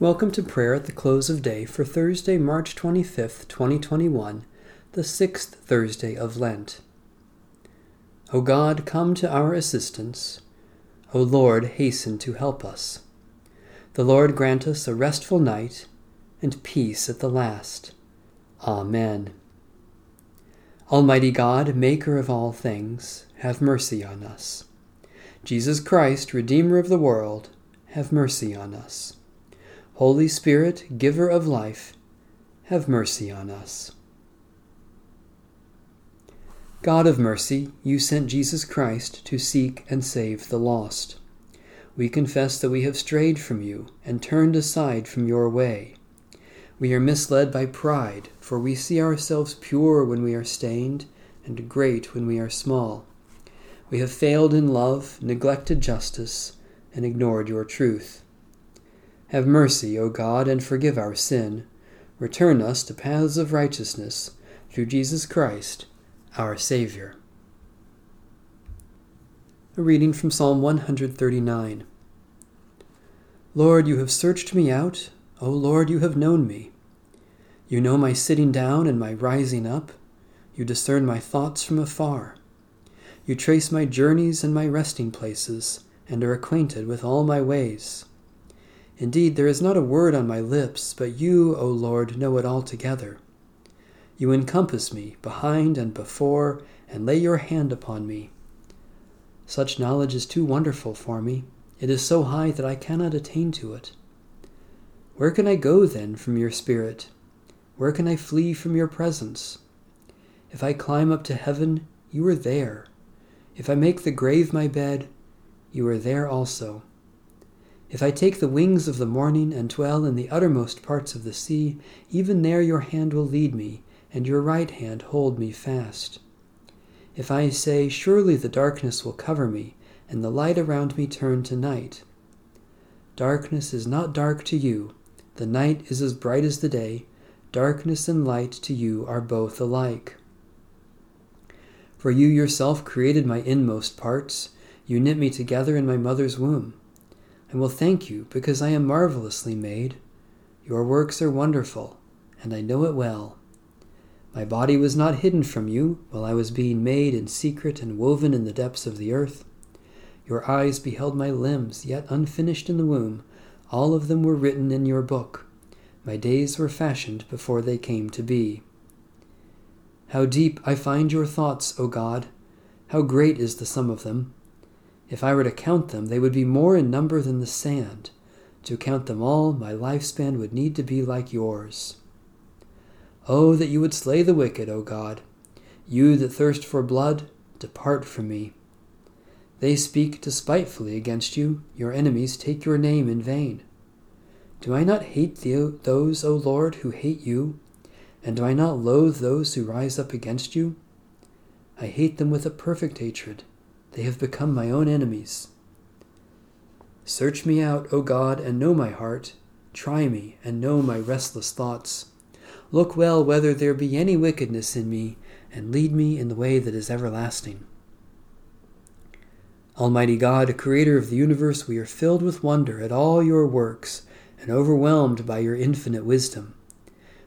Welcome to prayer at the close of day for Thursday, March 25th, 2021, the sixth Thursday of Lent. O God, come to our assistance. O Lord, hasten to help us. The Lord grant us a restful night and peace at the last. Amen. Almighty God, Maker of all things, have mercy on us. Jesus Christ, Redeemer of the world, have mercy on us. Holy Spirit, giver of life, have mercy on us. God of mercy, you sent Jesus Christ to seek and save the lost. We confess that we have strayed from you and turned aside from your way. We are misled by pride, for we see ourselves pure when we are stained and great when we are small. We have failed in love, neglected justice, and ignored your truth. Have mercy, O God, and forgive our sin. Return us to paths of righteousness through Jesus Christ, our Savior. A reading from Psalm 139. Lord, you have searched me out. O Lord, you have known me. You know my sitting down and my rising up. You discern my thoughts from afar. You trace my journeys and my resting places, and are acquainted with all my ways. Indeed, there is not a word on my lips, but you, O Lord, know it altogether. You encompass me behind and before, and lay your hand upon me. Such knowledge is too wonderful for me. It is so high that I cannot attain to it. Where can I go then from your Spirit? Where can I flee from your presence? If I climb up to heaven, you are there. If I make the grave my bed, you are there also. If I take the wings of the morning and dwell in the uttermost parts of the sea, even there your hand will lead me, and your right hand hold me fast. If I say, Surely the darkness will cover me, and the light around me turn to night. Darkness is not dark to you, the night is as bright as the day, darkness and light to you are both alike. For you yourself created my inmost parts, you knit me together in my mother's womb. I will thank you because I am marvelously made. Your works are wonderful, and I know it well. My body was not hidden from you while I was being made in secret and woven in the depths of the earth. Your eyes beheld my limbs, yet unfinished in the womb. All of them were written in your book. My days were fashioned before they came to be. How deep I find your thoughts, O God! How great is the sum of them! If I were to count them, they would be more in number than the sand. To count them all, my lifespan would need to be like yours. Oh, that you would slay the wicked, O God! You that thirst for blood, depart from me. They speak despitefully against you, your enemies take your name in vain. Do I not hate the, those, O Lord, who hate you? And do I not loathe those who rise up against you? I hate them with a perfect hatred. They have become my own enemies. Search me out, O God, and know my heart. Try me, and know my restless thoughts. Look well whether there be any wickedness in me, and lead me in the way that is everlasting. Almighty God, Creator of the universe, we are filled with wonder at all your works and overwhelmed by your infinite wisdom.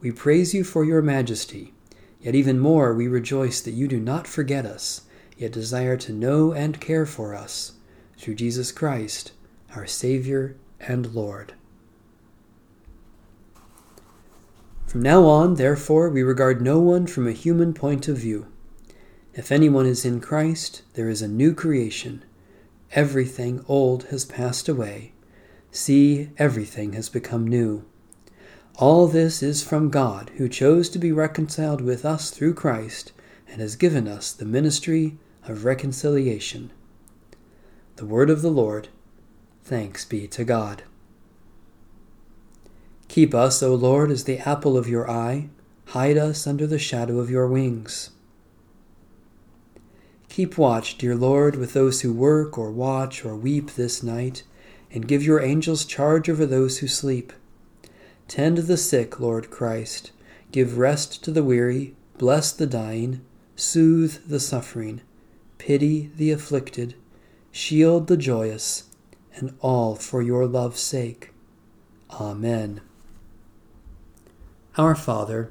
We praise you for your majesty, yet even more we rejoice that you do not forget us yet desire to know and care for us through Jesus Christ, our Savior and Lord. From now on, therefore, we regard no one from a human point of view. If anyone is in Christ, there is a new creation. Everything old has passed away. See, everything has become new. All this is from God, who chose to be reconciled with us through Christ and has given us the ministry of reconciliation. The word of the Lord. Thanks be to God. Keep us, O Lord, as the apple of your eye. Hide us under the shadow of your wings. Keep watch, dear Lord, with those who work or watch or weep this night, and give your angels charge over those who sleep. Tend the sick, Lord Christ. Give rest to the weary. Bless the dying. Soothe the suffering pity the afflicted, shield the joyous, and all for your love's sake. Amen. Our Father,